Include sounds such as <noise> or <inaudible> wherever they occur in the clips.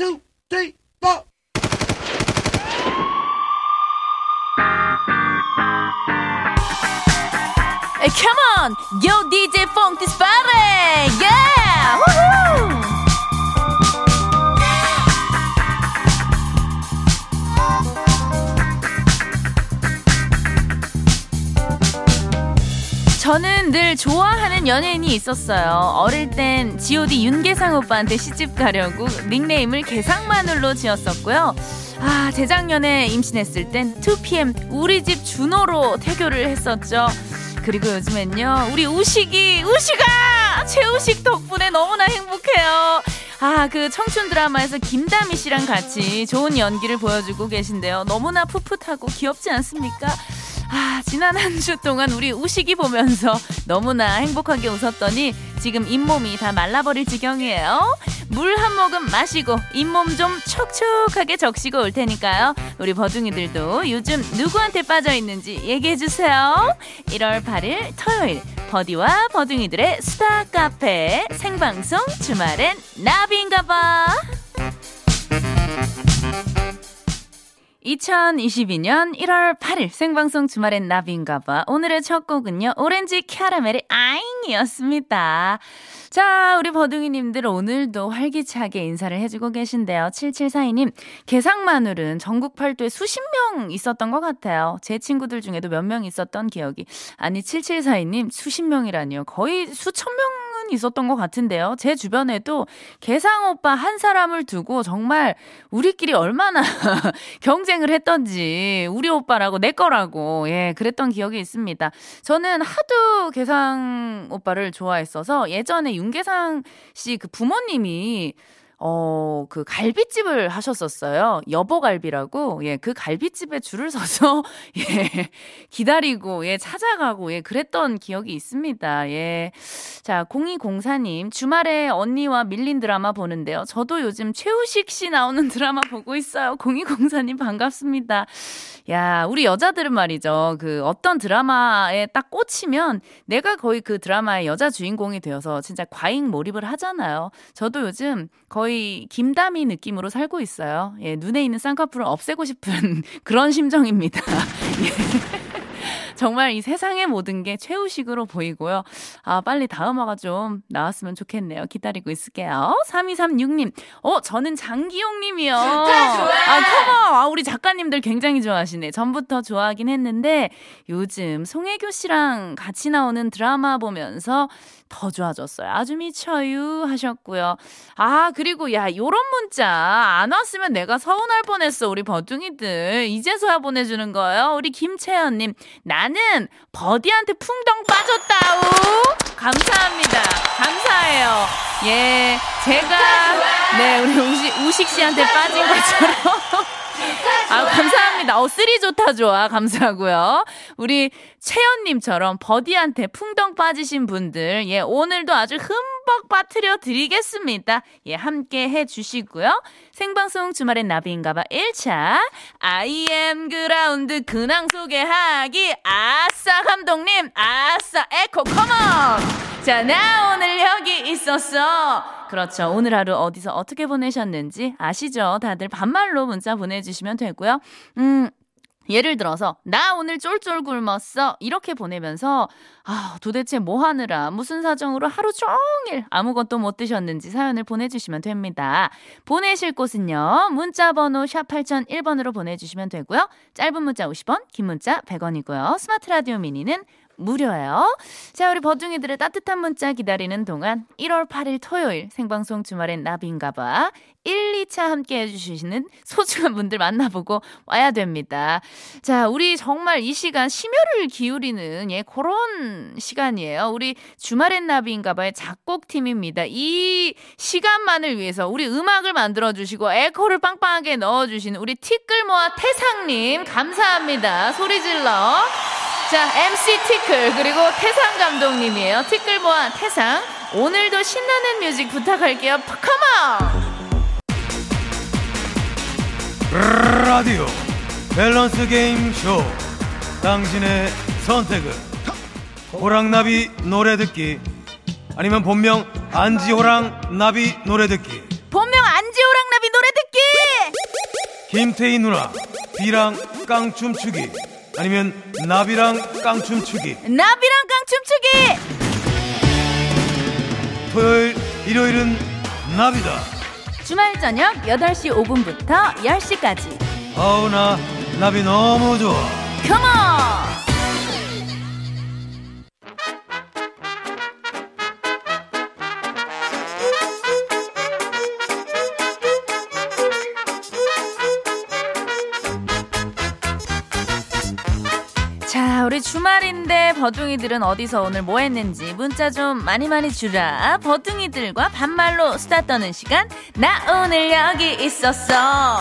do. 연예인이 있었어요. 어릴 땐 G.O.D 윤계상 오빠한테 시집 가려고 닉네임을 개상마늘로 지었었고요. 아, 재작년에 임신했을 땐 2PM 우리 집 준호로 태교를 했었죠. 그리고 요즘엔요, 우리 우식이, 우식아! 최우식 덕분에 너무나 행복해요. 아, 그 청춘 드라마에서 김다미 씨랑 같이 좋은 연기를 보여주고 계신데요. 너무나 풋풋하고 귀엽지 않습니까? 아, 지난 한 주 동안 우리 우식이 보면서 너무나 행복하게 웃었더니 지금 잇몸이 다 말라버릴 지경이에요. 물 한 모금 마시고 잇몸 좀 촉촉하게 적시고 올 테니까요. 우리 버둥이들도 요즘 누구한테 빠져 있는지 얘기해 주세요. 1월 8일 토요일 버디와 버둥이들의 수다 카페 생방송 주말엔 나비인가 봐. 2022년 1월 8일 생방송 주말엔 나비인가봐. 오늘의 첫 곡은요, 오렌지 캐러멜의 아잉이었습니다. 자, 우리 버둥이님들 오늘도 활기차게 인사를 해주고 계신데요. 7742님, 개상마늘은 전국 팔도에 수십 명 있었던 것 같아요. 제 친구들 중에도 몇 명 있었던 기억이. 아니, 7742님, 수십 명이라니요. 거의 수천 명 있었던 것 같은데요. 제 주변에도 개상 오빠 한 사람을 두고 정말 우리끼리 얼마나 <laughs> 경쟁을 했던지 우리 오빠라고 내 거라고 예 그랬던 기억이 있습니다. 저는 하도 개상 오빠를 좋아했어서 예전에 윤계상 씨 그 부모님이 어, 그 갈비집을 하셨었어요. 여보갈비라고. 예, 그 갈비집에 줄을 <laughs> 서서 예, 기다리고 예, 찾아가고 예, 그랬던 기억이 있습니다. 예. 자, 0204님, 주말에 언니와 밀린 드라마 보는데요. 저도 요즘 최우식 씨 나오는 <laughs> 드라마 보고 있어요. 0204님 반갑습니다. 야, 우리 여자들은 말이죠. 그 어떤 드라마에 딱 꽂히면 내가 거의 그 드라마의 여자 주인공이 되어서 진짜 과잉 몰입을 하잖아요. 저도 요즘 거의 김다미 느낌으로 살고 있어요. 예, 눈에 있는 쌍꺼풀을 없애고 싶은 <laughs> 그런 심정입니다. <laughs> 예. 정말 이 세상의 모든 게 최우식으로 보이고요. 아, 빨리 다음 화가 좀 나왔으면 좋겠네요. 기다리고 있을게요. 3236님. 어, 저는 장기용님이요. 아, 커버. 아, 우리 작가님들 굉장히 좋아하시네. 전부터 좋아하긴 했는데 요즘 송혜교 씨랑 같이 나오는 드라마 보면서 더 좋아졌어요. 아주 미쳐요 하셨고요. 아, 그리고 야, 요런 문자 안 왔으면 내가 서운할 뻔했어. 우리 버둥이들. 이제서야 보내주는 거예요. 우리 김채연님. 나는 버디한테 풍덩 빠졌다우. 감사합니다. 감사해요. 예. 제가, 네, 우리 우식, 우식 씨한테 빠진 것처럼. 아, 감사합니다. 어, 쓰리 좋다 좋아. 감사하고요. 우리 채연님처럼 버디한테 풍덩 빠지신 분들, 예, 오늘도 아주 흠뻑 빠뜨려 드리겠습니다. 예, 함께 해 주시고요. 생방송 주말엔 나비인가봐 1차, IM 그라운드 근황 소개하기. 아싸, 감독님. 아싸, 에코, 컴온! 자, 나 오늘 여기 있었어. 그렇죠. 오늘 하루 어디서 어떻게 보내셨는지 아시죠? 다들 반말로 문자 보내주시면 되고요. 음, 예를 들어서 나 오늘 쫄쫄 굶었어 이렇게 보내면서 아 도대체 뭐 하느라 무슨 사정으로 하루 종일 아무것도 못 드셨는지 사연을 보내주시면 됩니다. 보내실 곳은요 문자 번호 샵 8001번으로 보내주시면 되고요. 짧은 문자 50원 긴 문자 100원이고요. 스마트 라디오 미니는 무료예요. 자, 우리 버둥이들의 따뜻한 문자 기다리는 동안 1월 8일 토요일 생방송 주말엔 나비인가봐 1, 2차 함께 해주시는 소중한 분들 만나보고 와야 됩니다. 자, 우리 정말 이 시간 심혈을 기울이는 예, 그런 시간이에요. 우리 주말엔 나비인가봐의 작곡팀입니다. 이 시간만을 위해서 우리 음악을 만들어주시고 에코를 빵빵하게 넣어주시는 우리 티끌모아 태상님 감사합니다. 소리 질러. 자, MC 티끌 그리고 태상 감독님이에요. 티끌 모아 태상. 오늘도 신나는 뮤직 부탁할게요. Come on! 라디오 밸런스 게임 쇼 당신의 선택은 호랑나비 노래 듣기 아니면 본명 안지호랑 나비 노래 듣기 본명 안지호랑 나비 노래 김태희 누나 비랑 깡춤 추기 아니면 나비랑 깡춤추기. 나비랑 깡춤추기! 토요일 일요일은 나비다. 주말 저녁 8시 5분부터 10시까지. 아우 나 나비 너무 좋아. 컴온 버둥이들은 어디서 오늘 뭐 했는지 문자 좀 많이 많이 주라. 버둥이들과 반말로 수다 떠는 시간. 나 오늘 여기 있었어.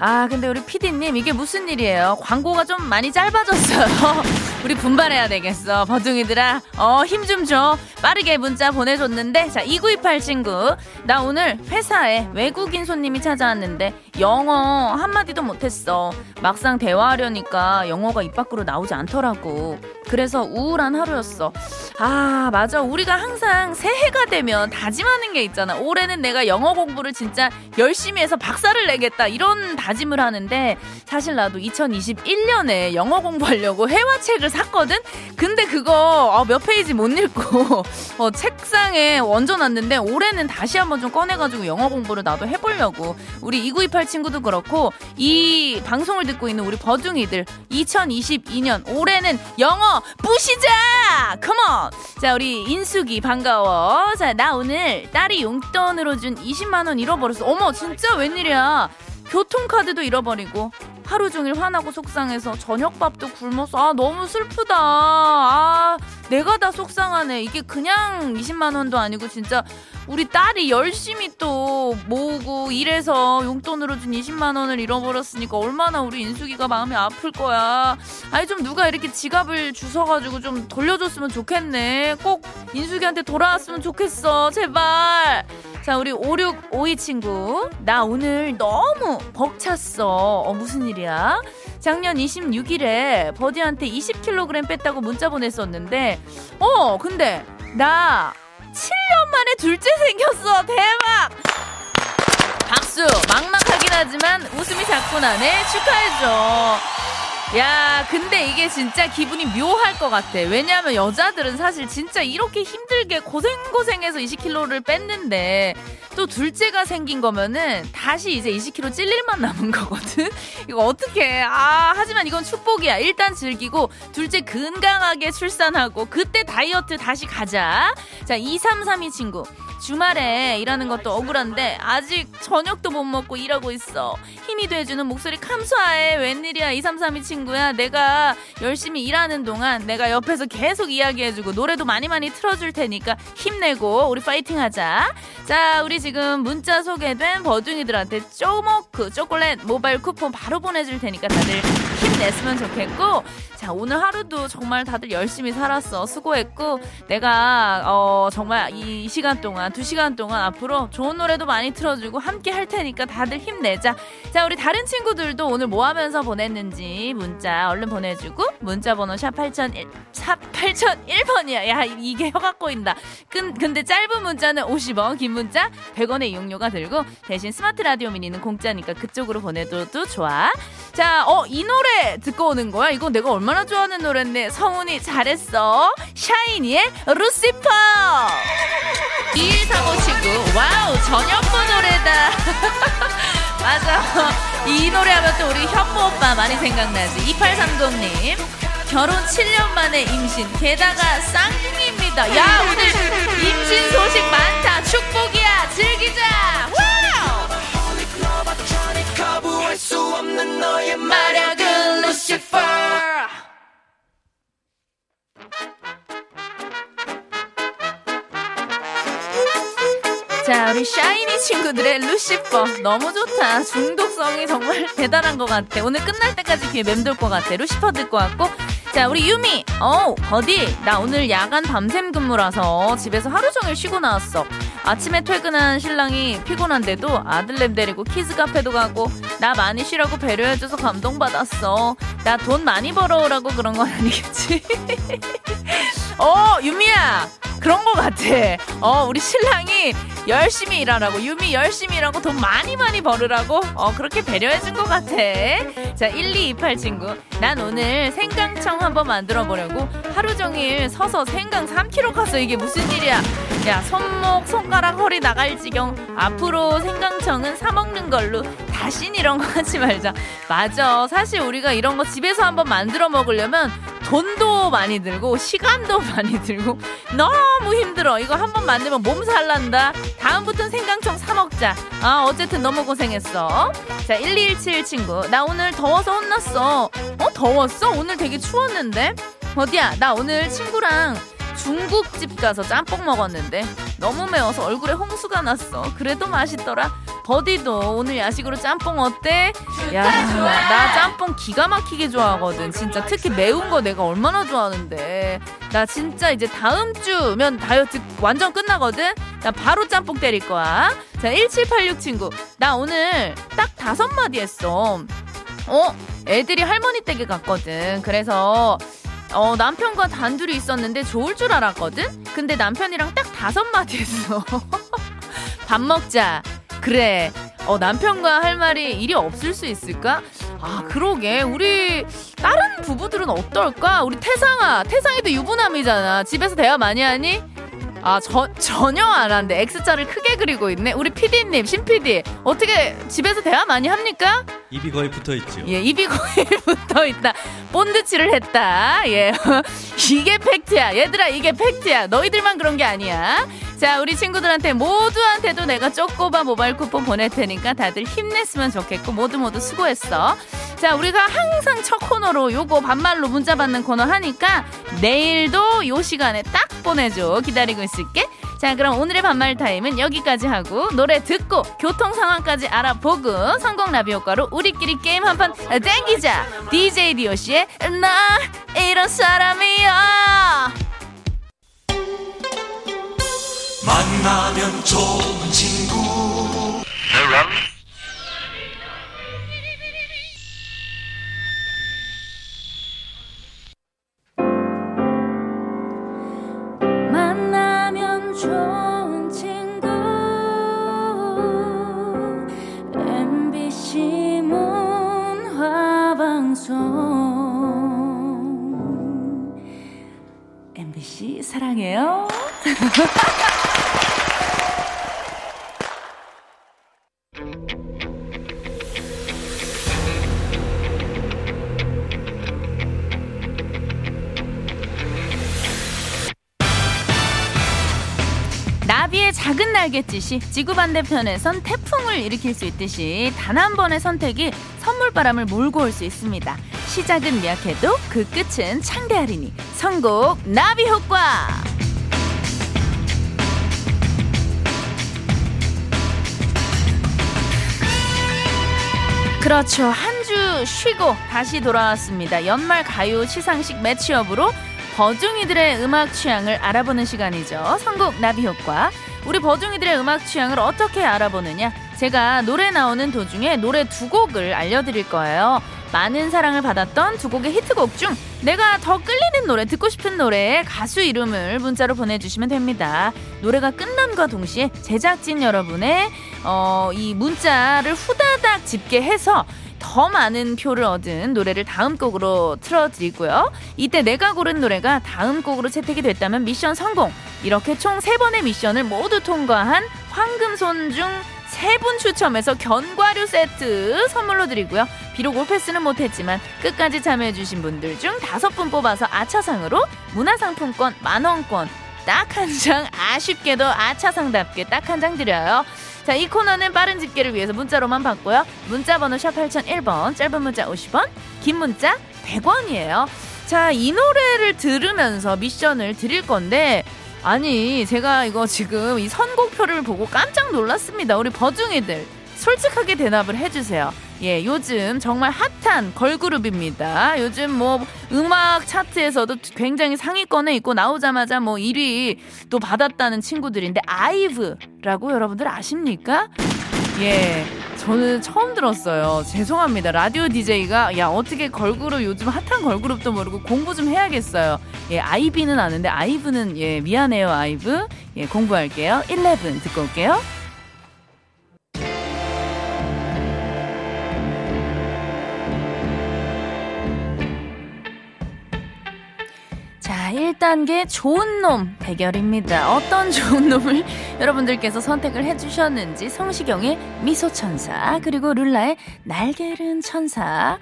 아, 근데 우리 피디님, 이게 무슨 일이에요? 광고가 좀 많이 짧아졌어요. <laughs> 우리 분발해야 되겠어. 버둥이들아, 어, 힘 좀 줘. 빠르게 문자 보내줬는데, 자, 2928 친구. 나 오늘 회사에 외국인 손님이 찾아왔는데, 영어 한마디도 못했어. 막상 대화하려니까 영어가 입 밖으로 나오지 않더라고. 그래서 우울한 하루였어. 아, 맞아. 우리가 항상 새해가 되면 다짐하는 게 있잖아. 올해는 내가 영어 공부를 진짜 열심히 해서 박사를 내겠다. 이런 다짐을 하는데 사실 나도 2021년에 영어 공부하려고 회화책을 샀거든? 근데 그거 어, 몇 페이지 못 읽고 어, 책상에 얹어놨는데 올해는 다시 한번 좀 꺼내가지고 영어 공부를 나도 해보려고. 우리 2928 친구도 그렇고 이 방송을 듣고 있는 우리 버둥이들 2022년 올해는 영어 부시자! Come on! 자, 우리 인숙이 반가워. 자, 나 오늘 딸이 용돈으로 준 20만 원 잃어버렸어. 어머, 진짜 웬일이야. 교통카드도 잃어버리고 하루 종일 화나고 속상해서 저녁밥도 굶어서 아 너무 슬프다 아 내가 다 속상하네 이게 그냥 20만 원도 아니고 진짜 우리 딸이 열심히 또 모으고 일해서 용돈으로 준 20만 원을 잃어버렸으니까 얼마나 우리 인숙이가 마음이 아플 거야 아니 좀 누가 이렇게 지갑을 주워가지고 좀 돌려줬으면 좋겠네 꼭 인숙이한테 돌아왔으면 좋겠어 제발 자, 우리 5652 친구. 나 오늘 너무 벅찼어. 어, 무슨 일이야? 작년 26일에 버디한테 20kg 뺐다고 문자 보냈었는데, 어, 근데 나 7년 만에 둘째 생겼어. 대박! 박수! 막막하긴 하지만 웃음이 자꾸 나네. 축하해줘. 야, 근데 이게 진짜 기분이 묘할 것 같아. 왜냐하면 여자들은 사실 진짜 이렇게 힘들게 고생고생해서 20kg를 뺐는데 또 둘째가 생긴 거면은 다시 이제 20kg 찔 일만 남은 거거든. 이거 어떻게? 아, 하지만 이건 축복이야. 일단 즐기고 둘째 건강하게 출산하고 그때 다이어트 다시 가자. 자, 2332 친구. 주말에 일하는 것도 억울한데 아직 저녁도 못 먹고 일하고 있어. 힘이 돼주는 목소리 감사해. 웬일이야 2332 친구야. 내가 열심히 일하는 동안 내가 옆에서 계속 이야기해주고 노래도 많이 많이 틀어줄 테니까 힘내고 우리 파이팅하자. 자 우리 지금 문자 소개된 버둥이들한테 쪼모크 초콜릿 모바일 쿠폰 바로 보내줄 테니까 다들 힘 냈으면 좋겠고 자 오늘 하루도 정말 다들 열심히 살았어. 수고했고 내가 어 정말 이 시간 동안 두 시간 동안 앞으로 좋은 노래도 많이 틀어주고 함께 할 테니까 다들 힘내자. 자, 우리 다른 친구들도 오늘 뭐 하면서 보냈는지 문자 얼른 보내주고 문자 번호 샵 8001, 샵 8001번이야. 야, 이게 혀가 꼬인다. 근, 근데 짧은 문자는 50원, 긴 문자 100원의 이용료가 들고 대신 스마트 라디오 미니는 공짜니까 그쪽으로 보내줘도 좋아. 자, 어, 이 노래 듣고 오는 거야? 이거 내가 얼마나 좋아하는 노래인데 성훈이 잘했어. 샤이니의 루시퍼. 2135 친구, wow, 전현무 노래다. <laughs> 맞아. 이 노래 하면 또 우리 현모 오빠 많이 생각나지. 2830님. 결혼 7년 만에 임신. 게다가 쌍둥이입니다. 야, 오늘 임신 소식 많다. 축복이야. 즐기자. Wow! 마력의 루시퍼. 자, 우리 샤이니 친구들의 루시퍼. 너무 좋다. 중독성이 정말 <laughs> 대단한 것 같아. 오늘 끝날 때까지 귀에 맴돌 것 같아. 루시퍼 듣고 왔고. 자, 우리 유미. 어, 어디? 나 오늘 야간 밤샘 근무라서 집에서 하루 종일 쉬고 나왔어. 아침에 퇴근한 신랑이 피곤한데도 아들냄 데리고 키즈 카페도 가고 나 많이 쉬라고 배려해줘서 감동받았어. 나 돈 많이 벌어오라고 그런 건 아니겠지? <laughs> 어, 유미야. 그런 거 같아. 어, 우리 신랑이 열심히 일하라고, 유미 열심히 일하고 돈 많이 많이 벌으라고, 어, 그렇게 배려해준 것 같아. 자, 1228 친구. 난 오늘 생강청 한번 만들어 보려고 하루 종일 서서 생강 3kg 갔어. 이게 무슨 일이야? 야, 손목, 손가락, 허리 나갈 지경. 앞으로 생강청은 사 먹는 걸로 다신 이런 거 <laughs> 하지 말자. 맞아. 사실 우리가 이런 거 집에서 한번 만들어 먹으려면 돈도 많이 들고 시간도 <laughs> 많이 들고 너무 힘들어. 이거 한번 만들면 몸살 난다. 다음부터는 생강청 사 먹자. 아, 어쨌든 너무 고생했어. 자, 1217 친구. 나 오늘 더워서 혼났어. 어, 더웠어? 오늘 되게 추웠는데? 어디야? 나 오늘 친구랑 중국집 가서 짬뽕 먹었는데 너무 매워서 얼굴에 홍수가 났어. 그래도 맛있더라. 버디도 오늘 야식으로 짬뽕 어때? 야, 나 짬뽕 기가 막히게 좋아하거든. 진짜 특히 매운 거 내가 얼마나 좋아하는데. 나 진짜 이제 다음 주면 다이어트 완전 끝나거든? 나 바로 짬뽕 때릴 거야. 자, 1786 친구. 나 오늘 딱 다섯 마디 했어. 어? 애들이 할머니 댁에 갔거든. 그래서 어, 남편과 단둘이 있었는데 좋을 줄 알았거든? 근데 남편이랑 딱 다섯 마디 했어. <laughs> 밥 먹자. 그래. 어, 남편과 할 말이 일이 없을 수 있을까? 아, 그러게. 우리 다른 부부들은 어떨까? 우리 태상아. 태상이도 유부남이잖아. 집에서 대화 많이 하니? 아, 저, 전혀 안 하는데 X자를 크게 그리고 있네. 우리 PD님, 신 PD. 어떻게 집에서 대화 많이 합니까? 입이 거의 붙어 있죠. 예, 입이 거의 <laughs> 붙어 있다. 본드칠을 했다. 예. <laughs> 이게 팩트야. 얘들아, 이게 팩트야. 너희들만 그런 게 아니야. 자, 우리 친구들한테 모두한테도 내가 쪼꼬바 모바일 쿠폰 보낼 테니까 다들 힘냈으면 좋겠고 모두 모두 수고했어. 자, 우리가 항상 첫 코너로 요거 반말로 문자 받는 코너 하니까 내일도 요 시간에 딱 보내줘. 기다리고 있을게. 자, 그럼 오늘의 반말 타임은 여기까지 하고 노래 듣고 교통 상황까지 알아보고 선곡 나비 효과로 우리끼리 게임 한 판 땡기자. DJ DOC의 나 이런 사람이야. 만나면 좋은 친구 문화방송 MBC 사랑해요 <laughs> 날갯짓이 지구 반대편에선 태풍을 일으킬 수 있듯이 단 한 번의 선택이 선물바람을 몰고 올 수 있습니다. 시작은 미약해도 그 끝은 창대하리니 선곡 나비 효과. 그렇죠. 한 주 쉬고 다시 돌아왔습니다. 연말 가요 시상식 매치업으로 버중이들의 음악 취향을 알아보는 시간이죠. 선곡 나비 효과. 우리 버중이들의 음악 취향을 어떻게 알아보느냐? 제가 노래 나오는 도중에 노래 두 곡을 알려드릴 거예요. 많은 사랑을 받았던 두 곡의 히트곡 중 내가 더 끌리는 노래, 듣고 싶은 노래의 가수 이름을 문자로 보내주시면 됩니다. 노래가 끝남과 동시에 제작진 여러분의 어, 이 문자를 후다닥 집계해서 더 많은 표를 얻은 노래를 다음 곡으로 틀어드리고요. 이때 내가 고른 노래가 다음 곡으로 채택이 됐다면 미션 성공. 이렇게 총 세번의 미션을 모두 통과한 황금손 중 세 분 추첨해서 견과류 세트 선물로 드리고요. 비록 올패스는 못했지만 끝까지 참여해주신 분들 중 다섯 분 뽑아서 아차상으로 문화상품권 만원권 딱 한 장 아쉽게도 아차상답게 딱 한 장 드려요. 자, 이 코너는 빠른 집계를 위해서 문자로만 받고요. 문자 번호 샵 8001번, 짧은 문자 50원, 긴 문자 100원이에요. 자, 이 노래를 들으면서 미션을 드릴 건데, 아니, 제가 이거 지금 이 선곡표를 보고 깜짝 놀랐습니다. 우리 버중이들. 솔직하게 대답을 해주세요. 예, 요즘 정말 핫한 걸그룹입니다. 요즘 뭐 음악 차트에서도 굉장히 상위권에 있고 나오자마자 뭐 1위 또 받았다는 친구들인데 아이브라고 여러분들 아십니까? 예. 저는 처음 들었어요. 죄송합니다. 라디오 DJ가 야 어떻게 걸그룹 요즘 핫한 걸그룹도 모르고 공부 좀 해야겠어요. 예, 아이비는 아는데 아이브는 예 미안해요 아이브. 예 공부할게요. 11 듣고 올게요. 1단계 좋은 놈 대결입니다. 어떤 <laughs> 좋은 놈을 여러분들께서 선택을 해주셨는지 성시경의 미소천사 그리고 룰라의 날개 잃은 천사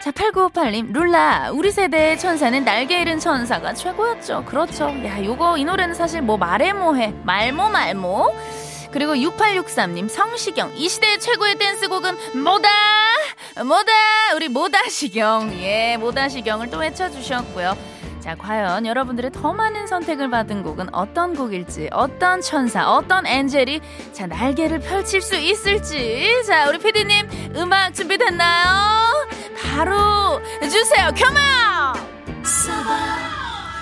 자, 8958님, 룰라, 우리 세대의 천사는 날개 잃은 천사가 최고였죠. 그렇죠. 야, 요거, 이 노래는 사실 뭐 말해 뭐해. 말모, 말모. 그리고 6863님, 성시경, 이 시대의 최고의 댄스곡은 뭐다? 뭐다? 우리 모다시경. 예, 모다시경을 또 외쳐주셨고요. 자, 과연 여러분들의 더 많은 선택을 받은 곡은 어떤 곡일지, 어떤 천사, 어떤 엔젤이 자, 날개를 펼칠 수 있을지. 자, 우리 피디님, 음악 준비됐나요? 바로 주세요. 컴온!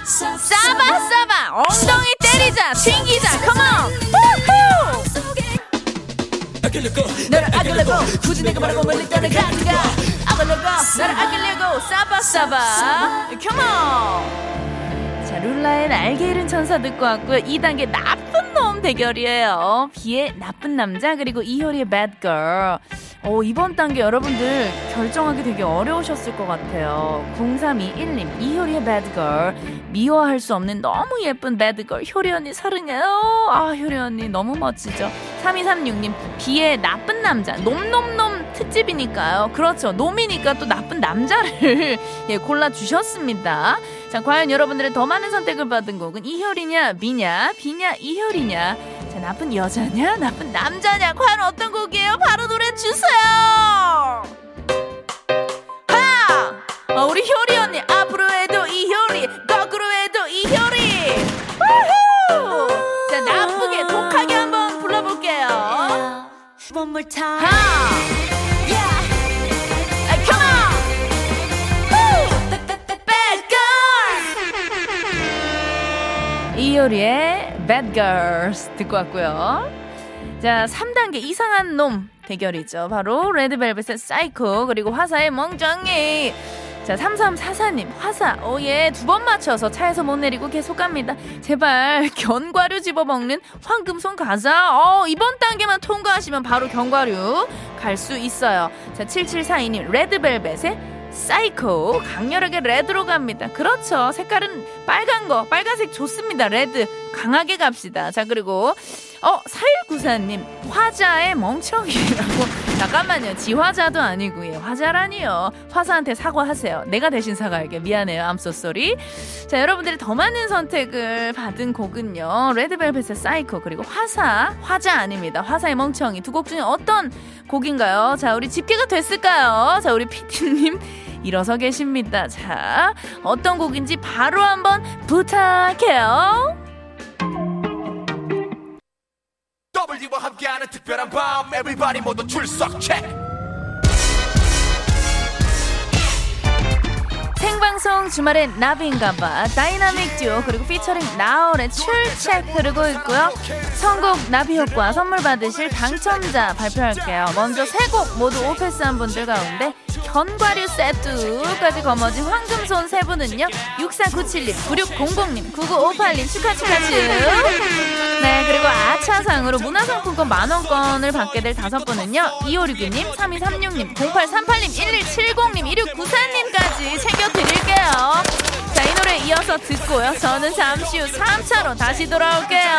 싸바, 싸바! 엉덩이 때리자, 튕기자, 컴온! 우후! 너를 아끼려고 굳이 내가 바라고 멀리 떠나가는가 아끼려고 너를 아끼려고. 싸바 싸바 컴온 자 룰라의 날개 잃은 천사 듣고 왔고요. 2단계 나쁜 놈 대결이에요. 비의 나쁜 남자 그리고 이효리의 bad girl 어, 이번 단계 여러분들 결정하기 되게 어려우셨을 것 같아요. 0321님 이효리의 girl. 미워할 수 없는 너무 예쁜 girl. 효리 언니 사랑해요. 아 효리 언니 너무 멋지죠. 3236님 비의 나쁜 남자. 놈놈놈 특집이니까요. 그렇죠. 놈이니까 또 나쁜 남자를 <laughs> 예, 골라주셨습니다. 자 과연 여러분들의 더 많은 선택을 받은 곡은 이효리냐 비냐? 비냐 이효리냐? 자 나쁜 여자냐 나쁜 남자냐 과연 어떤 곡이에요 바로 노래 주세요 하! 어, 우리 효리 언니 앞으로 해도 이 효리 거꾸로 해도 이 효리 우후! 자 나쁘게 독하게 한번 불러볼게요 One more time. 하! 이효리의 Bad Girls 듣고 왔고요. 자, 3단계 이상한 놈 대결이죠. 바로 레드벨벳의 사이코 그리고 화사의 멍청이. 자, 3344님, 화사, 오, 예, 두 번 맞춰서 차에서 못 내리고 계속 갑니다. 제발, 견과류 집어먹는 황금손 가자. 어, 이번 단계만 통과하시면 바로 견과류 갈 수 있어요. 자, 7742님, 레드벨벳의 사이코 강렬하게 레드로 갑니다. 그렇죠. 색깔은 빨간 거, 빨간색 좋습니다. 레드 강하게 갑시다. 자 그리고 어 4194님 화자의 멍청이라고 <laughs> 잠깐만요. 지 화자도 아니고 예, 화자라니요. 화사한테 사과하세요. 내가 대신 사과할게. 미안해요. I'm so sorry. 자 여러분들이 더 많은 선택을 받은 곡은요. 레드벨벳의 사이코 그리고 화사 화자 아닙니다. 화사의 멍청이 두 곡 중에 어떤 곡인가요? 자 우리 집계가 됐을까요? 자 우리 피디님 <laughs> 일어서 계십니다. 자, 어떤 곡인지 바로 한번 부탁해요. 다듀와 함께하는 특별한 밤. Everybody 모두 출석 체크 생방송 주말엔 나비인가봐 다이나믹 듀오 그리고 피처링 나얼의 출첵 흐르고 있고요. 선곡 나비 효과 선물 받으실 당첨자 발표할게요. 먼저 세 곡 모두 all pass한 분들 가운데 견과류 세트까지 거머쥔 황금손 세 분은요 6497님 9600님 9958님 축하 축하 축 네, 그리고 아차상으로 문화상품권 만원권을 받게 될 다섯 분은요. 2569님, 3236님, 0838님, 1170님, 1694님까지 챙겨드릴게요. 자, 이 노래 이어서 듣고요. 저는 잠시 후 3차로 다시 돌아올게요.